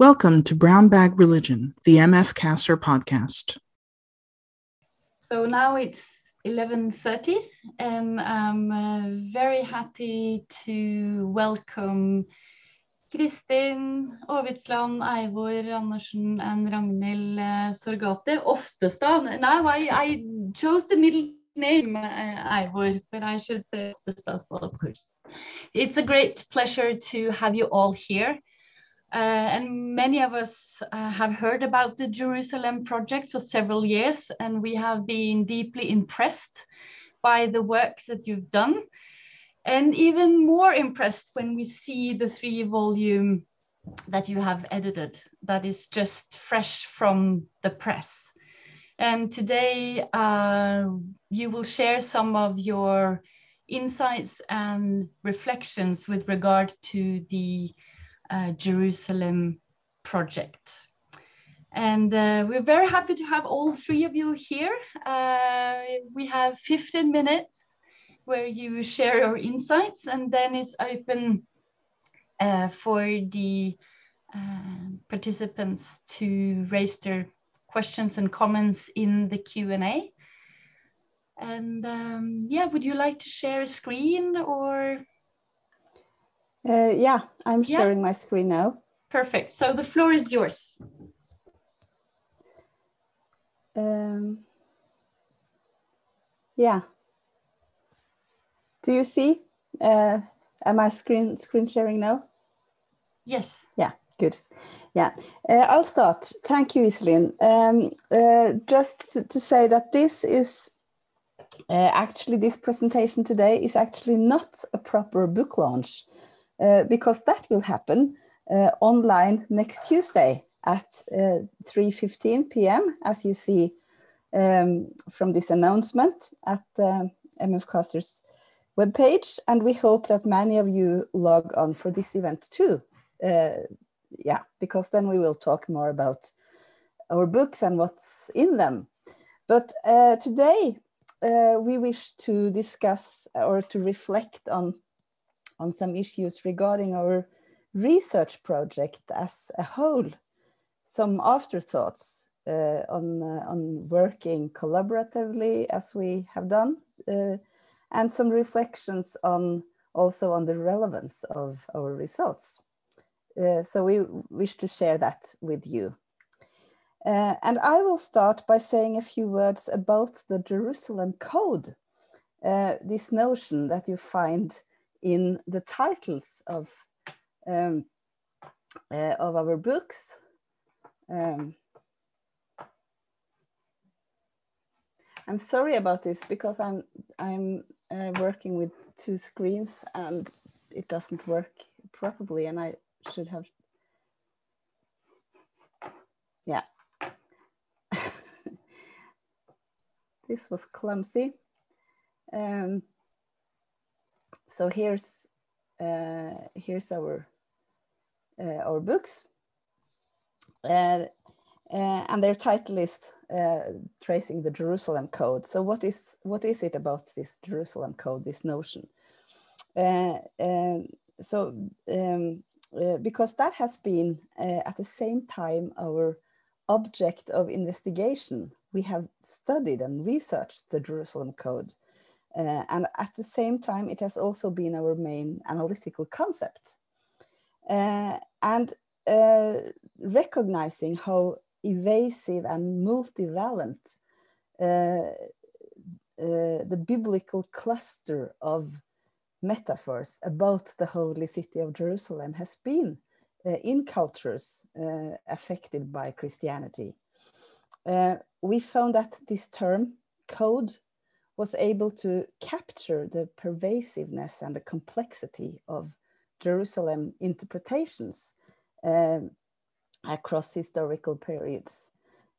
Welcome to Brown Bag Religion, the MF CASR podcast. So now it's 11:30 and I'm uh, very happy to welcome Kristin Aavitsland, Eivor Andersen and Ragnhild uh, Zorgati. Oftestad. Now I, I chose the middle name uh, Eivor, but I should say Oftestad well, of course. It's a great pleasure to have you all here. Uh, and many of us uh, have heard about the Jerusalem project for several years, and we have been deeply impressed by the work that you've done. And even more impressed when we see the three volume that you have edited that is just fresh from the press. And today uh, you will share some of your insights and reflections with regard to the uh, Jerusalem project. And uh, we're very happy to have all three of you here. Uh, we have 15 minutes where you share your insights and then it's open uh, for the uh, participants to raise their questions and comments in the Q&A. And um, yeah, would you like to share a screen or? Uh, yeah, I'm sharing yeah. my screen now. Perfect. So the floor is yours. Um, yeah. Do you see? Uh, am I screen screen sharing now? Yes. Yeah. Good. Yeah, uh, I'll start. Thank you, Iselin. Um, uh, just to, to, say that this is uh, actually this presentation today is actually not a proper book launch. Uh, because that will happen uh, online next Tuesday at 3.15 uh, p.m. as you see um, from this announcement at the MF CASR's webpage. And we hope that many of you log on for this event too. Yeah, because then we will talk more about our books and what's in them. But uh, today uh, we wish to discuss or to reflect on on some issues regarding our research project as a whole, some afterthoughts uh, on, uh, on working collaboratively as we have done, uh, and some reflections on also on the relevance of our results. Uh, so we wish to share that with you. Uh, and I will start by saying a few words about the Jerusalem Code, uh, this notion that you find in the titles of um, uh, of our books. Um, I'm sorry about this because I'm I'm uh, working with two screens and it doesn't work properly, and I should have. Yeah. this was clumsy. Um, so here's uh, here's our uh, our books, uh, uh and their title is uh, "Tracing the Jerusalem Code." So what is what is it about this Jerusalem Code? This notion. Uh, um, so um, because that has been at the same time our object of investigation. We have studied and researched the Jerusalem Code uh, and at the same time, it has also been our main analytical concept. Uh, and uh, recognizing how evasive and multivalent uh, uh, the biblical cluster of metaphors about the holy city of Jerusalem has been uh, in cultures affected by Christianity. we found that this term, code, was able to capture the pervasiveness and the complexity of Jerusalem interpretations um, across historical periods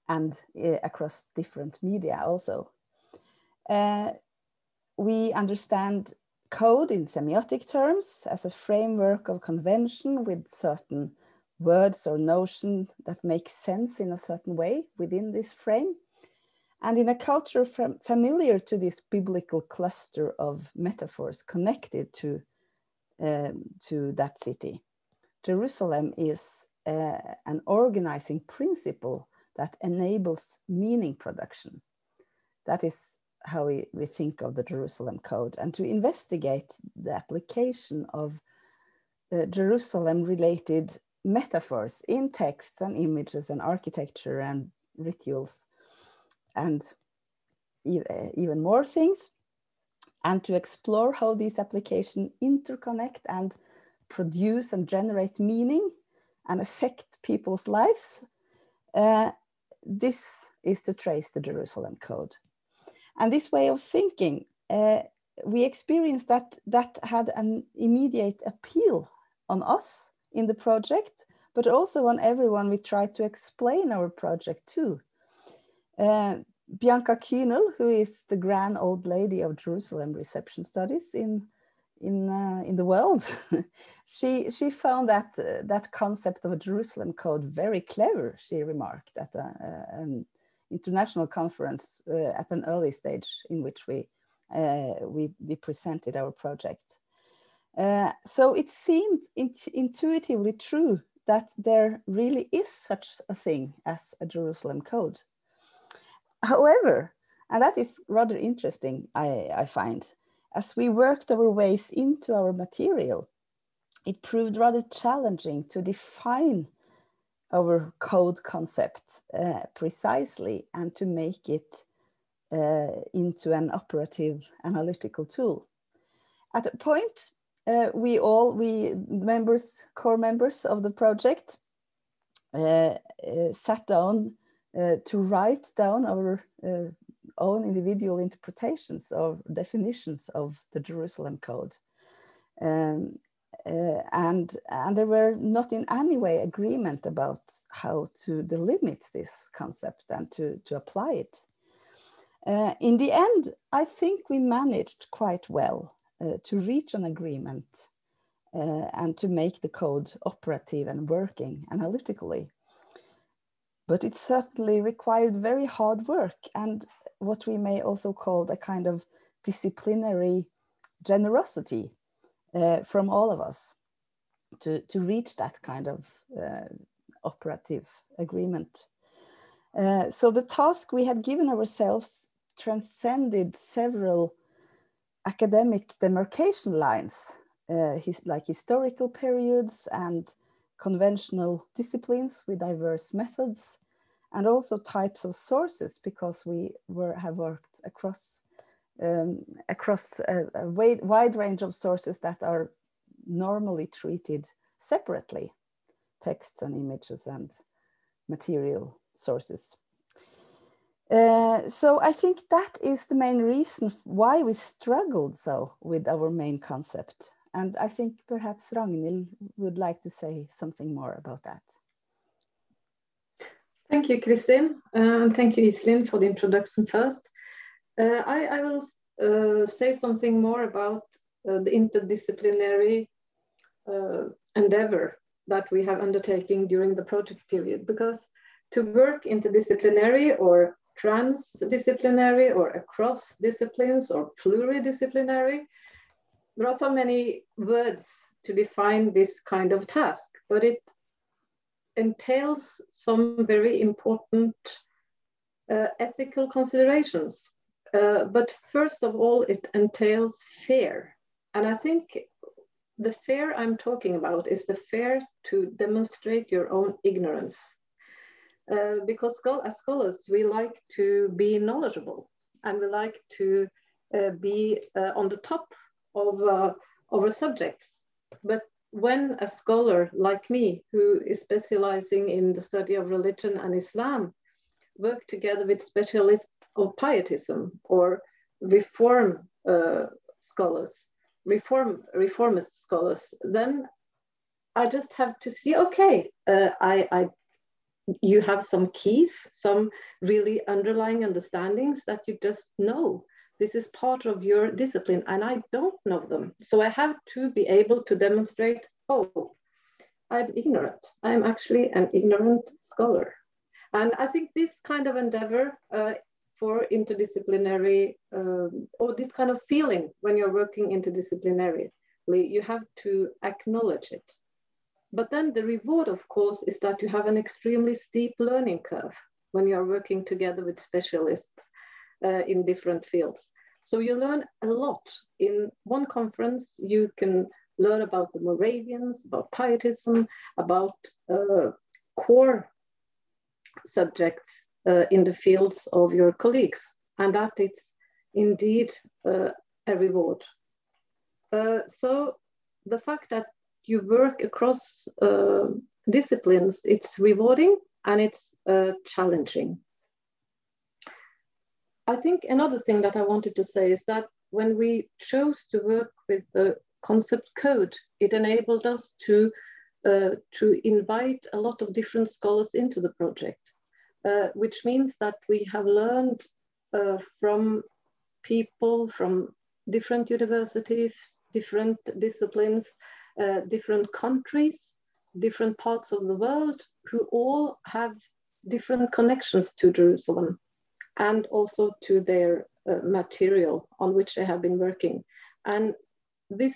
and uh, across different media also. Uh, we understand code in semiotic terms as a framework of convention with certain words or notion that make sense in a certain way within this frame. And in a culture fam familiar to this biblical cluster of metaphors connected to, um, to that city, Jerusalem is uh, an organizing principle that enables meaning production. That is how we, we think of the Jerusalem Code and to investigate the application of uh, Jerusalem related metaphors in texts and images and architecture and rituals and uh, even more things and to explore how these applications interconnect and produce and generate meaning and affect people's lives. Uh, this is to trace the Jerusalem Code. And this way of thinking, uh, we experienced that that had an immediate appeal on us in the project, but also on everyone we tried to explain our project to. Uh, Bianca Kühnel, who is the grand old lady of Jerusalem reception studies in in uh, in the world, she she found that uh, that concept of a Jerusalem code very clever. She remarked at a, an international conference uh, at an early stage in which we uh, we, we presented our project. Uh, so it seemed intuitively true that there really is such a thing as a Jerusalem code. However, and that is rather interesting, I, I find, as we worked our ways into our material, it proved rather challenging to define our code concept uh, precisely and to make it uh, into an operative analytical tool. At a point, uh, we all, we members, core members of the project, uh, uh, sat down uh, to write down our own individual interpretations or definitions of the Jerusalem Code. Um, uh, and, and there were not in any way agreement about how to delimit this concept and to, to apply it. Uh, in the end, I think we managed quite well uh, to reach an agreement uh, and to make the code operative and working analytically. But it certainly required very hard work and what we may also call a kind of disciplinary generosity uh, from all of us to, to reach that kind of uh, operative agreement. Uh, so the task we had given ourselves transcended several academic demarcation lines, uh, his, like historical periods and conventional disciplines with diverse methods, and also types of sources because we were, have worked across um, across a, a wide, wide range of sources that are normally treated separately, texts and images and material sources. Uh, so I think that is the main reason why we struggled so with our main concept. And I think perhaps Ragnhild would like to say something more about that. Thank you, Kristin. And thank you, Iselin, for the introduction first. Uh, I, I, will uh, say something more about uh, the interdisciplinary uh, endeavor that we have undertaken during the project period, because to work interdisciplinary or transdisciplinary or across disciplines or pluridisciplinary, there are so many words to define this kind of task, but it entails some very important uh, ethical considerations. Uh, but first of all, it entails fear. And I think the fear I'm talking about is the fear to demonstrate your own ignorance. Uh, because as scholars, we like to be knowledgeable and we like to uh, be uh, on the top of, uh, of subjects. But when a scholar like me, who is specializing in the study of religion and Islam, work together with specialists of pietism or reform uh, scholars, reform reformist scholars, then I just have to see, okay, uh, I, I, you have some keys, some really underlying understandings that you just know. This is part of your discipline, and I don't know them. So I have to be able to demonstrate oh, I'm ignorant. I'm actually an ignorant scholar. And I think this kind of endeavor uh, for interdisciplinary, um, or this kind of feeling when you're working interdisciplinarily, you have to acknowledge it. but then the reward, of course, is that you have an extremely steep learning curve when you are working together with specialists uh, in different fields. So you learn a lot. In one conference, you can learn about the Moravians, about pietism, about uh, core subjects uh, in the fields of your colleagues. And that is indeed uh, a reward. Uh, so the fact that you work across uh, disciplines, it's rewarding and it's uh, challenging. I think another thing that I wanted to say is that when we chose to work with the concept code, it enabled us to, uh, to invite a lot of different scholars into the project, uh, which means that we have learned uh, from people from different universities, different disciplines, uh, different countries, different parts of the world, who all have different connections to Jerusalem and also to their uh, material on which they have been working. And this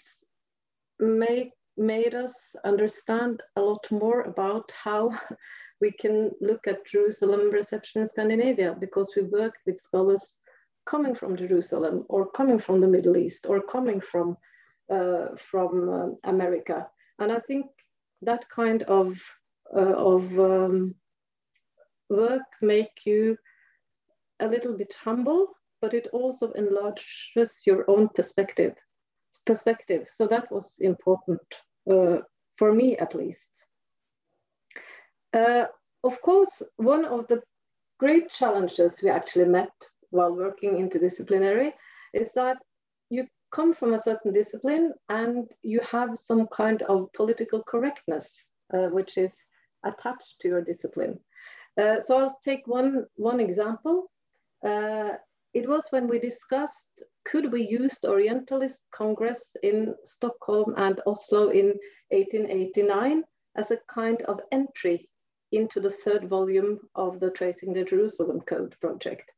made us understand a lot more about how we can look at Jerusalem reception in Scandinavia because we work with scholars coming from Jerusalem or coming from the Middle East or coming from, uh, from uh, America. And I think that kind of, uh, of um, work make you a little bit humble, but it also enlarges your own perspective. Perspective. So that was important uh, for me, at least. Uh, of course, one of the great challenges we actually met while working interdisciplinary is that you come from a certain discipline and you have some kind of political correctness, uh, which is attached to your discipline. Uh, so I'll take one, one example. Uh, it was when we discussed could we use the Orientalist Congress in Stockholm and Oslo in 1889 as a kind of entry into the third volume of the Tracing the Jerusalem Code project.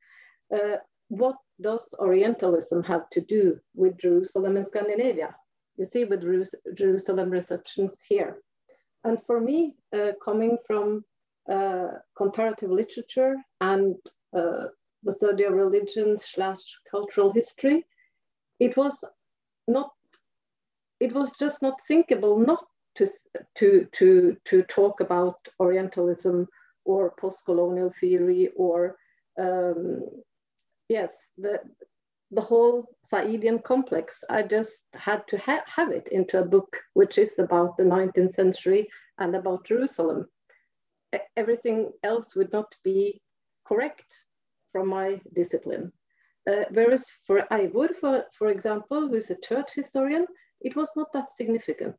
Uh, what does Orientalism have to do with Jerusalem and Scandinavia? You see with Jerusalem receptions here. And for me, uh, coming from uh, comparative literature and uh, the study of religions slash cultural history, it was not, it was just not thinkable not to, to, to, to talk about Orientalism or post-colonial theory or um, yes, the, the whole Saidian complex. I just had to ha have it into a book, which is about the 19th century and about Jerusalem. Everything else would not be correct from my discipline. Uh, whereas for Eivor, for, for example, who's a church historian, it was not that significant.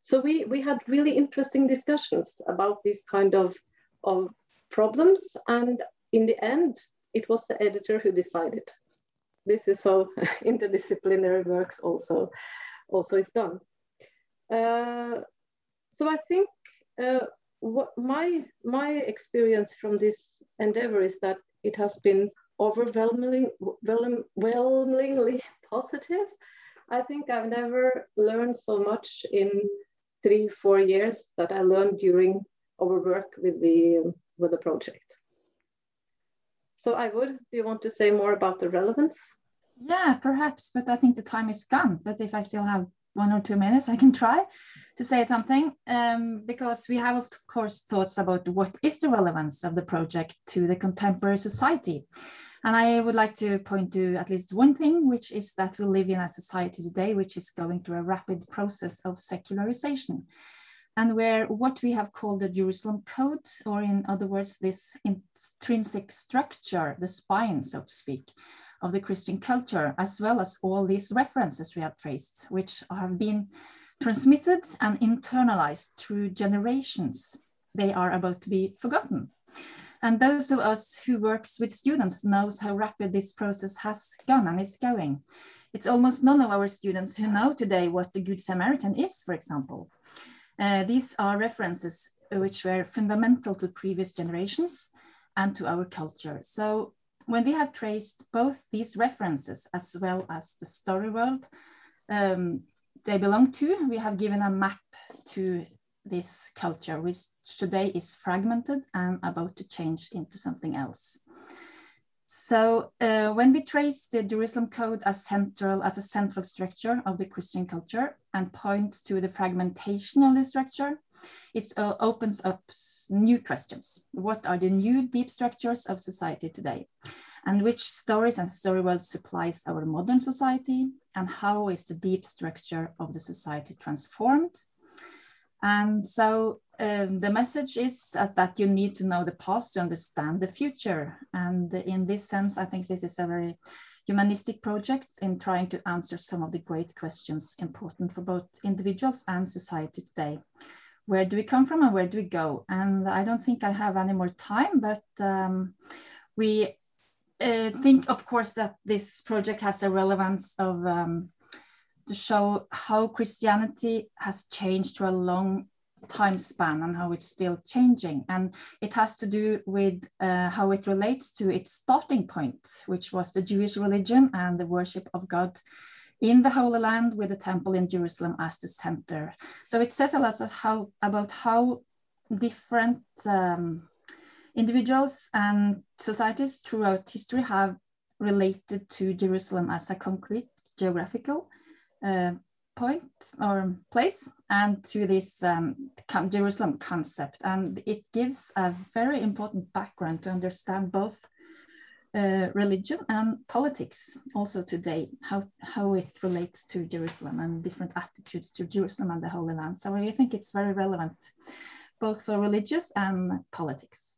So we, we had really interesting discussions about these kind of, of problems. And in the end, it was the editor who decided. This is how interdisciplinary works also, also is done. Uh, so I think uh, what my, my experience from this endeavor is that it has been overwhelmingly, overwhelmingly positive. I think I've never learned so much in three, four years that I learned during our work with the, with the project. So I would, do you want to say more about the relevance? Yeah, perhaps, but I think the time is gone. But if I still have one or two minutes, I can try to say something um, because we have, of course, thoughts about what is the relevance of the project to the contemporary society. And I would like to point to at least one thing, which is that we live in a society today which is going through a rapid process of secularization and where what we have called the Jerusalem Code, or in other words, this intrinsic structure, the spine, so to speak, of the Christian culture, as well as all these references we have traced, which have been transmitted and internalized through generations. They are about to be forgotten. And those of us who works with students knows how rapid this process has gone and is going. It's almost none of our students who know today what the Good Samaritan is, for example. Uh, these are references which were fundamental to previous generations and to our culture. So when we have traced both these references as well as the story world um, they belong to, we have given a map to this culture, which today is fragmented and about to change into something else. So uh, when we trace the Jerusalem Code as central as a central structure of the Christian culture and point to the fragmentation of the structure, it uh, opens up new questions. What are the new deep structures of society today? And which stories and story world supplies our modern society? And how is the deep structure of the society transformed? And so um, the message is that, you need to know the past to understand the future. And in this sense, I think this is a very humanistic projects in trying to answer some of the great questions important for both individuals and society today. Where do we come from and where do we go? And I don't think I have any more time, but um, we uh, think, of course, that this project has a relevance of um, to show how Christianity has changed for a long time span and how it's still changing. And it has to do with uh, how it relates to its starting point, which was the Jewish religion and the worship of God in the Holy Land with the temple in Jerusalem as the center. So it says a lot how, about how different um, individuals and societies throughout history have related to Jerusalem as a concrete geographical uh, point or place and to this um, Jerusalem concept. And it gives a very important background to understand both uh, religion and politics also today, how, how it relates to Jerusalem and different attitudes to Jerusalem and the Holy Land. So I think it's very relevant both for religious and politics.